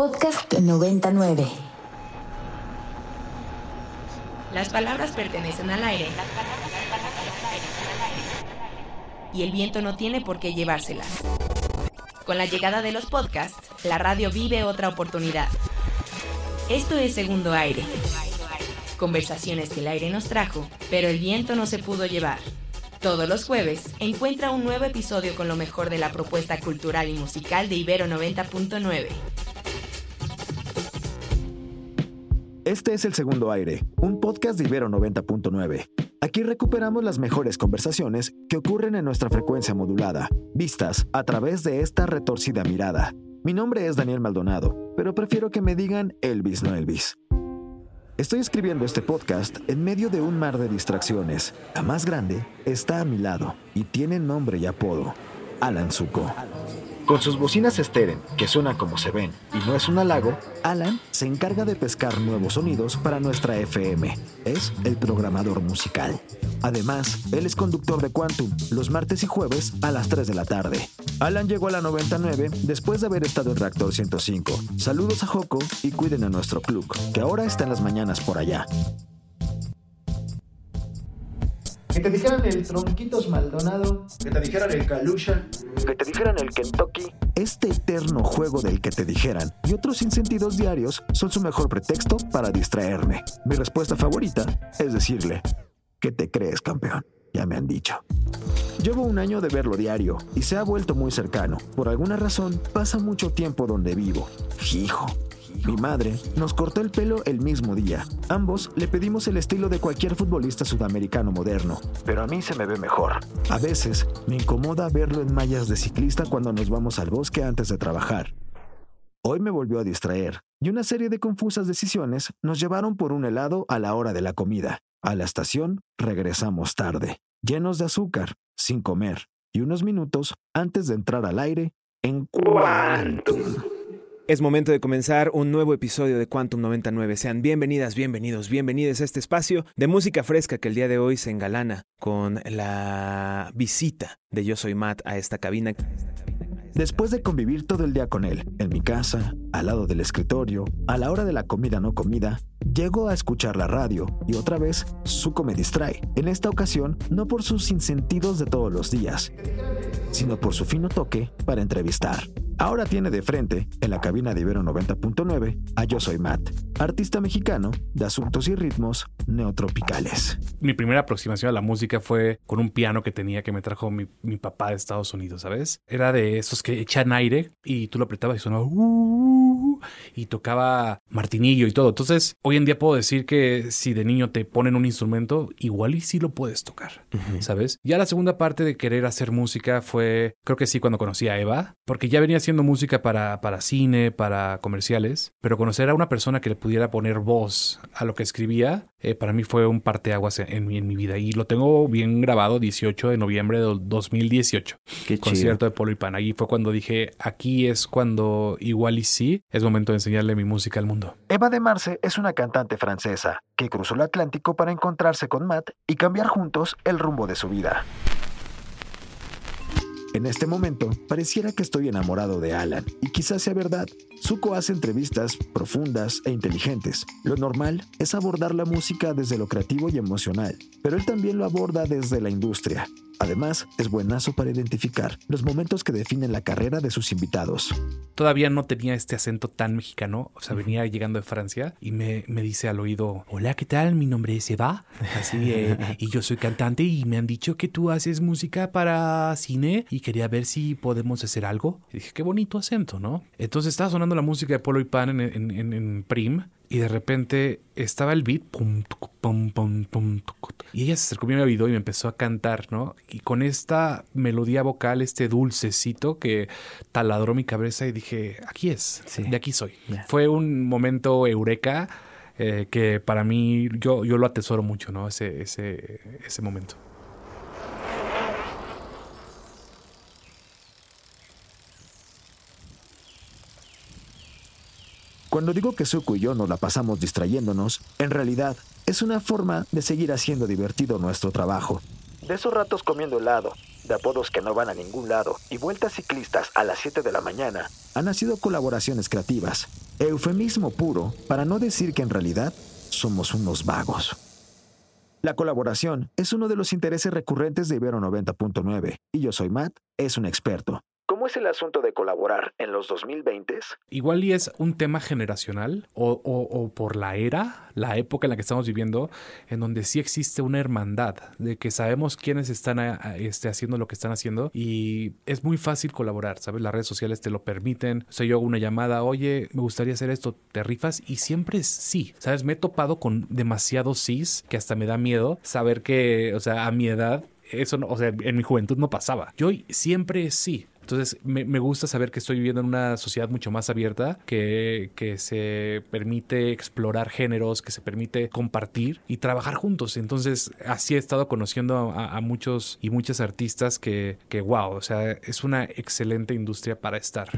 Podcast 99. Las palabras pertenecen al aire. Y el viento no tiene por qué llevárselas. Con la llegada de los podcasts, la radio vive otra oportunidad. Esto es Segundo Aire. Conversaciones que el aire nos trajo, pero el viento no se pudo llevar. Todos los jueves encuentra un nuevo episodio con lo mejor de la propuesta cultural y musical de Ibero 90.9. Este es El Segundo Aire, un podcast de Ibero 90.9. Aquí recuperamos las mejores conversaciones que ocurren en nuestra frecuencia modulada, vistas a través de esta retorcida mirada. Mi nombre es Daniel Maldonado, pero prefiero que me digan Elvis, no Elvis. Estoy escribiendo este podcast en medio de un mar de distracciones. La más grande está a mi lado y tiene nombre y apodo, Alan Zuko. Con sus bocinas esteren, que suenan como se ven, y no es un halago, Alan se encarga de pescar nuevos sonidos para nuestra FM. Es el programador musical. Además, él es conductor de Quantum los martes y jueves a las 3 de la tarde. Alan llegó a la 99 después de haber estado en Reactor 105. Saludos a Joco y cuiden a nuestro club, que ahora está en las mañanas por allá. Que te dijeran el Tronquitos Maldonado, que te dijeran el Calusha, que te dijeran el Kentucky. Este eterno juego del que te dijeran y otros sinsentidos diarios son su mejor pretexto para distraerme. Mi respuesta favorita es decirle, ¿qué te crees, campeón? Ya me han dicho. Llevo un año de verlo diario y se ha vuelto muy cercano. Por alguna razón, pasa mucho tiempo donde vivo. Hijo, mi madre nos cortó el pelo el mismo día. Ambos le pedimos el estilo de cualquier futbolista sudamericano moderno, pero a mí se me ve mejor. A veces me incomoda verlo en mallas de ciclista cuando nos vamos al bosque antes de trabajar. Hoy me volvió a distraer, y una serie de confusas decisiones nos llevaron por un helado a la hora de la comida. A la estación regresamos tarde, llenos de azúcar, sin comer, y unos minutos antes de entrar al aire en Quantum. Es momento de comenzar un nuevo episodio de Quantum 99. Sean bienvenidas, bienvenidos, bienvenidos a este espacio de música fresca que el día de hoy se engalana con la visita de Yo Soy Matt a esta cabina. Después de convivir todo el día con él, en mi casa, al lado del escritorio, a la hora de la comida no comida, llego a escuchar la radio y otra vez Zuko me distrae. En esta ocasión, no por sus sinsentidos de todos los días, sino por su fino toque para entrevistar. Ahora tiene de frente, en la cabina de Ibero 90.9, a Yo Soy Matt, artista mexicano de asuntos y ritmos neotropicales. Mi primera aproximación a la música fue con un piano que tenía que me trajo mi, papá de Estados Unidos, ¿sabes? Era de esos que echan aire y tú lo apretabas y sonaba "Uh", y tocaba martinillo y todo. Entonces, hoy en día puedo decir que si de niño te ponen un instrumento, igual y sí lo puedes tocar, ¿sabes? Ya la segunda parte de querer hacer música fue, creo que sí, cuando conocí a Eva, porque ya venía haciendo música para, para cine, para comerciales, pero conocer a una persona que le pudiera poner voz a lo que escribía, eh, para mí fue un parteaguas en, en, mi, en mi vida. Y lo tengo bien grabado 18 de noviembre de 2018. Qué concierto de Polo y Pan. Ahí fue cuando dije, aquí es cuando igual y sí, es momento de enseñarle mi música al mundo. Eva de Marce es una cantante francesa que cruzó el Atlántico para encontrarse con Matt y cambiar juntos el rumbo de su vida. En este momento, pareciera que estoy enamorado de Alan, y quizás sea verdad. Zuko hace entrevistas profundas e inteligentes. Lo normal es abordar la música desde lo creativo y emocional, pero él también lo aborda desde la industria. Además, es buenazo para identificar los momentos que definen la carrera de sus invitados. Todavía no tenía este acento tan mexicano, o sea, venía llegando de Francia y me, me dice al oído, hola, ¿qué tal? Mi nombre es Eva, así, eh, y yo soy cantante y me han dicho que tú haces música para cine y quería ver si podemos hacer algo. Y dije, qué bonito acento, ¿no? Entonces estaba sonando la música de Polo y Pan en, en, en, en Prim y de repente estaba el beat, pum, tucu, pum, pum, tucu, y ella se acercó a mi oído y me empezó a cantar, ¿no? Y con esta melodía vocal, este dulcecito que taladró mi cabeza y dije, aquí es, Sí. de aquí soy. Fue un momento eureka eh, que para mí, yo, yo lo atesoro mucho, ¿no? Ese, ese, ese momento. Cuando digo que Zuko y yo nos la pasamos distrayéndonos, en realidad es una forma de seguir haciendo divertido nuestro trabajo. De esos ratos comiendo helado, de apodos que no van a ningún lado y vueltas ciclistas a las 7 de la mañana, han nacido colaboraciones creativas. Eufemismo puro para no decir que en realidad somos unos vagos. La colaboración es uno de los intereses recurrentes de Ibero 90.9 y yo soy Matt, es un experto. ¿Cómo es el asunto de colaborar en los 2020s? Igual y es un tema generacional o, o- o por la era, la época en la que estamos viviendo, en donde sí existe una hermandad, de que sabemos quiénes están a- a- este, haciendo lo que están haciendo y es muy fácil colaborar, ¿sabes? Las redes sociales te lo permiten. O sea, yo hago una llamada, oye, me gustaría hacer esto, ¿te rifas? Y siempre es sí, ¿sabes? Me he topado con demasiados sís que hasta me da miedo saber que, o sea, a mi edad eso no, o sea, en mi juventud no pasaba. Yo siempre sí. Entonces, me, me gusta saber que estoy viviendo en una sociedad mucho más abierta, que, que se permite explorar géneros, que se permite compartir y trabajar juntos. Entonces, así he estado conociendo a, a muchos y muchas artistas que, que, wow, o sea, es una excelente industria para estar.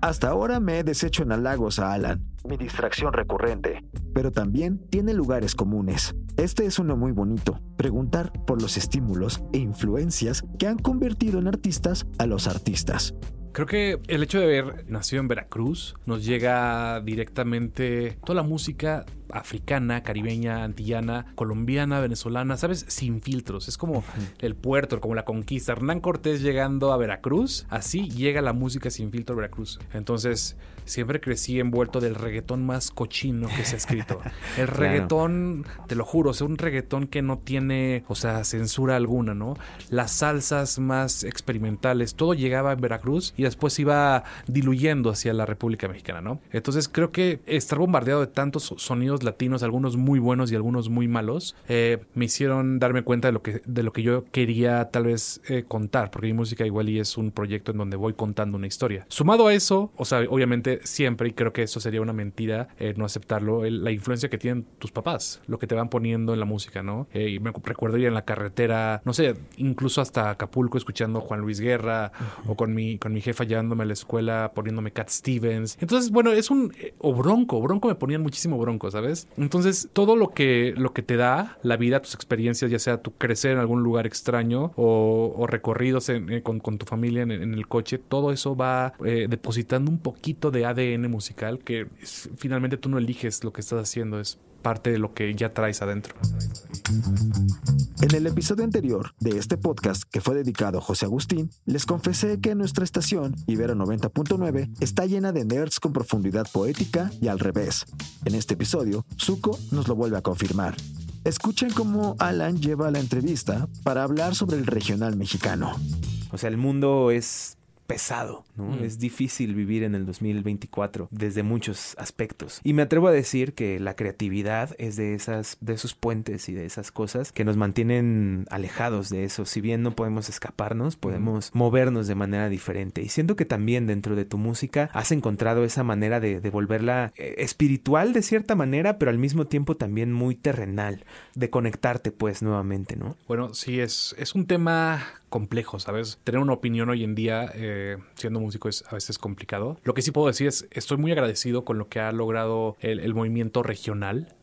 Hasta ahora me he deshecho en halagos a Alan, mi distracción recurrente, pero también tiene lugares comunes. Este es uno muy bonito, preguntar por los estímulos e influencias que han convertido en artistas a los artistas. Creo que el hecho de haber nacido en Veracruz nos llega directamente toda la música africana, caribeña, antillana, colombiana, venezolana, ¿sabes? Sin filtros. Es como el puerto, como la conquista. Hernán Cortés llegando a Veracruz, así llega la música sin filtro a Veracruz. Entonces, siempre crecí envuelto del reggaetón más cochino que se ha escrito. El reggaetón, te lo juro, sea, un reggaetón que no tiene, o sea, censura alguna, ¿no? Las salsas más experimentales, todo llegaba en Veracruz y después iba diluyendo hacia la República Mexicana, ¿no? Entonces creo que estar bombardeado de tantos latinos, algunos muy buenos y algunos muy malos, eh, me hicieron darme cuenta de lo que, de lo que yo quería tal vez eh, contar, porque mi música igual y es un proyecto en donde voy contando una historia. Sumado a eso, o sea, obviamente siempre, y creo que eso sería una mentira eh, no aceptarlo, la influencia que tienen tus papás, lo que te van poniendo en la música, ¿no? Y me recuerdo ir en la carretera, no sé, incluso hasta Acapulco escuchando Juan Luis Guerra o con mi, con mi jefa llevándome a la escuela poniéndome Cat Stevens. Entonces, bueno, es un... bronco, bronco me ponían muchísimo bronco, ¿sabes? Entonces, todo lo que, lo que te da la vida, tus experiencias, ya sea tu crecer en algún lugar extraño o, recorridos en- eh, con, con tu familia en, el coche, todo eso va eh, depositando un poquito de ADN musical que finalmente tú no eliges lo que estás haciendo, es parte de lo que ya traes adentro. En el episodio anterior de este podcast que fue dedicado a José Agustín, les confesé que nuestra estación, Ibero 90.9, está llena de nerds con profundidad poética y al revés. En este episodio, Zuko nos lo vuelve a confirmar. Escuchen cómo Alan lleva la entrevista para hablar sobre el regional mexicano. O sea, el mundo es pesado, ¿no? Mm. Es difícil vivir en el 2024 desde muchos aspectos. Y me atrevo a decir que la creatividad es de esas de esos puentes y de esas cosas que nos mantienen alejados de eso. Si bien no podemos escaparnos, podemos movernos de manera diferente. Y siento que también dentro de tu música has encontrado esa manera de, de volverla eh, espiritual de cierta manera, pero al mismo tiempo también muy terrenal, de conectarte pues nuevamente, ¿no? Bueno, sí, es, es un tema complejo, ¿sabes? Tener una opinión hoy en día, eh, siendo músico, es a veces complicado. Lo que sí puedo decir es, estoy muy agradecido con lo que ha logrado el, el movimiento regional,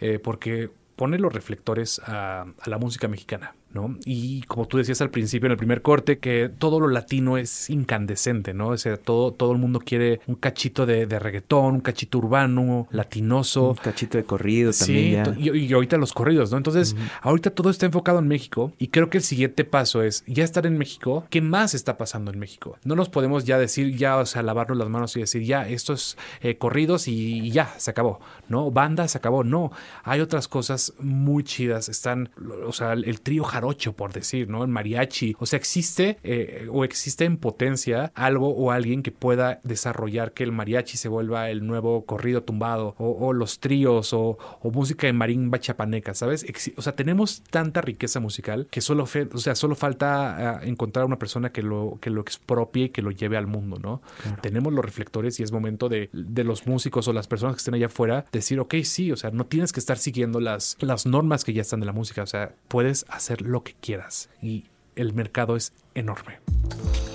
eh, porque pone los reflectores a, a la música mexicana. ¿No? Y como tú decías al principio en el primer corte, que todo lo latino es incandescente, ¿no? O sea, todo, todo el mundo quiere un cachito de, de reggaetón, un cachito urbano, latinoso. Un cachito de corrido Sí, también ya. to- y, y ahorita los corridos, ¿no? Entonces, ahorita todo está enfocado en México y creo que el siguiente paso es ya estar en México. ¿Qué más está pasando en México? No nos podemos ya decir, ya, o sea, lavarnos las manos y decir, ya, estos eh, corridos y, y ya, se acabó, ¿no? Banda, se acabó. No, hay otras cosas muy chidas. Están, o sea, el, el trío jarocho, por decir, ¿no? El mariachi. O sea, existe eh, o existe en potencia algo o alguien que pueda desarrollar que el mariachi se vuelva el nuevo corrido tumbado o, o los tríos o, o música de marimba chapaneca, ¿sabes? O sea, tenemos tanta riqueza musical que solo, o sea, solo falta ah, encontrar una persona que lo, que lo expropie y que lo lleve al mundo, ¿no? Tenemos los reflectores y es momento de, de los músicos o las personas que estén allá afuera decir, ok, sí, o sea, no tienes que estar siguiendo las, las normas que ya están de la música, o sea, puedes hacer lo que quieras y el mercado es enorme.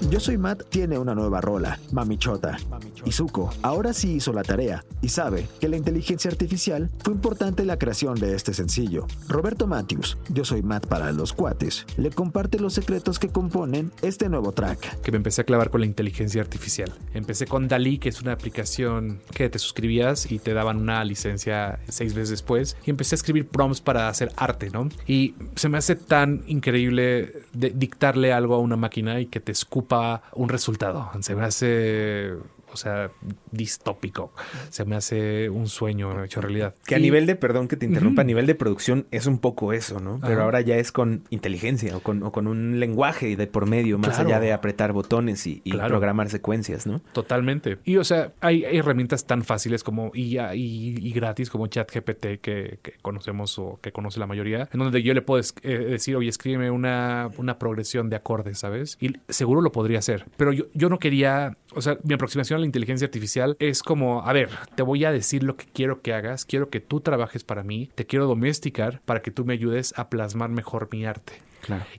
Yo soy Matt tiene una nueva rola, Mamichota. Izuko ahora sí hizo la tarea y sabe que la inteligencia artificial fue importante en la creación de este sencillo. Roberto Matthews, Yo soy Matt para los cuates, le comparte los secretos que componen este nuevo track. Que me empecé a clavar con la inteligencia artificial. Empecé con Dalí, que es una aplicación que te suscribías y te daban una licencia seis veces después. Y empecé a escribir prompts para hacer arte, ¿no? Y se me hace tan increíble de dictarle algo a una máquina y que te escupa un resultado. Se me hace o sea, distópico. Se me hace un sueño hecho realidad. Que a nivel de, perdón que te interrumpa, a nivel de producción es un poco eso, ¿no? Pero ahora ya es con inteligencia o con, un lenguaje de por medio, más allá de apretar botones y, programar secuencias, ¿no? Totalmente. Y o sea, hay, herramientas tan fáciles como y, y, gratis como ChatGPT que, que conocemos o que conoce la mayoría, en donde yo le puedo eh, decir, oye, escríbeme una, una progresión de acordes, ¿sabes? Y seguro lo podría hacer. Pero yo, yo no quería, o sea, mi aproximación a la inteligencia artificial es como, a ver, te voy a decir lo que quiero que hagas, quiero que tú trabajes para mí, te quiero domesticar para que tú me ayudes a plasmar mejor mi arte.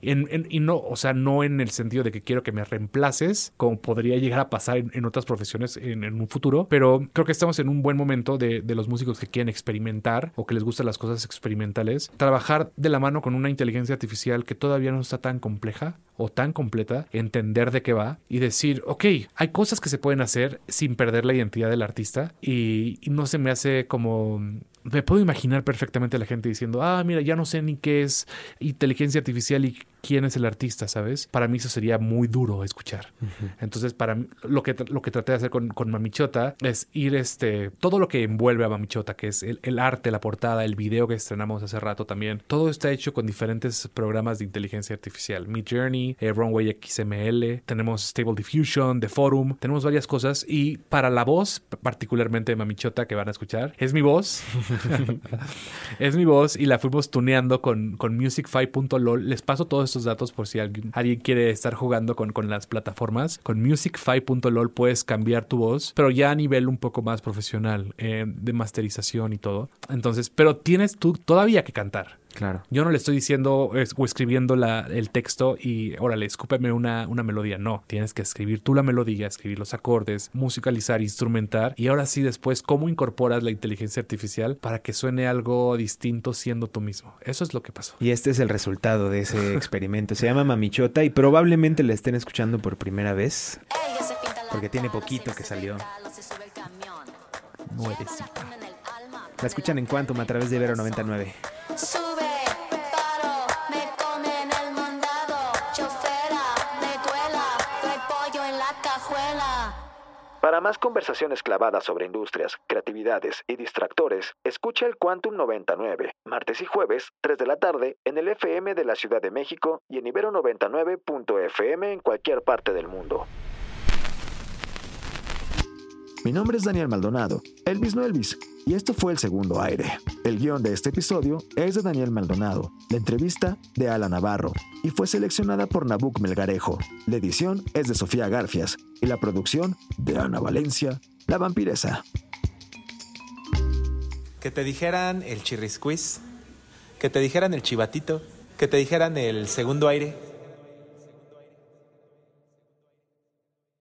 Y no, o sea, no en el sentido de que quiero que me reemplaces, como podría llegar a pasar en, otras profesiones en, un futuro, pero creo que estamos en un buen momento de, de, los músicos que quieren experimentar o que les gustan las cosas experimentales, trabajar de la mano con una inteligencia artificial que todavía no está tan compleja o tan completa, entender de qué va y decir, ok, hay cosas que se pueden hacer sin perder la identidad del artista y no se me hace como me puedo imaginar perfectamente a la gente diciendo, ah, mira, ya no sé ni qué es inteligencia artificial y quién es el artista, ¿sabes? Para mí eso sería muy duro escuchar. Entonces, para mí, lo que, lo que traté de hacer con, con, Mamichota es ir, este, todo lo que envuelve a Mamichota, que es el, arte, la portada, el video que estrenamos hace rato también, todo está hecho con diferentes programas de inteligencia artificial. Mid Journey, eh, Runway XML, tenemos Stable Diffusion, The Forum, tenemos varias cosas y para la voz, particularmente de Mamichota que van a escuchar, es mi voz. es mi voz y la fuimos tuneando con, con music5.lol. Les paso todos estos datos por si alguien, quiere estar jugando con, con las plataformas. Con music5.lol puedes cambiar tu voz, pero ya a nivel un poco más profesional, eh, de masterización y todo. Entonces, pero tienes tú todavía que cantar. Claro. Yo no le estoy diciendo o escribiendo la, el texto y órale, escúpeme una, una melodía. No, tienes que escribir tú la melodía, escribir los acordes, musicalizar, instrumentar y ahora sí después cómo incorporas la inteligencia artificial para que suene algo distinto siendo tú mismo. Eso es lo que pasó. Y este es el resultado de ese experimento. Se llama Mamichota y probablemente la estén escuchando por primera vez porque tiene poquito que salió. Nuevecita. La escuchan en Quantum a través de Vero 99. Para más conversaciones clavadas sobre industrias, creatividades y distractores, escucha el Quantum 99, martes y jueves, 3 de la tarde, en el FM de la Ciudad de México y en Ibero99.fm en cualquier parte del mundo. Mi nombre es Daniel Maldonado, Elvis no Elvis, y esto fue el segundo aire. El guion de este episodio es de Daniel Maldonado, la entrevista de Ala Navarro, y fue seleccionada por Nabuc Melgarejo. La edición es de Sofía Garfias, y la producción de Ana Valencia, la vampiresa. Que te dijeran el chirrisquiz, que te dijeran el chivatito, que te dijeran el segundo aire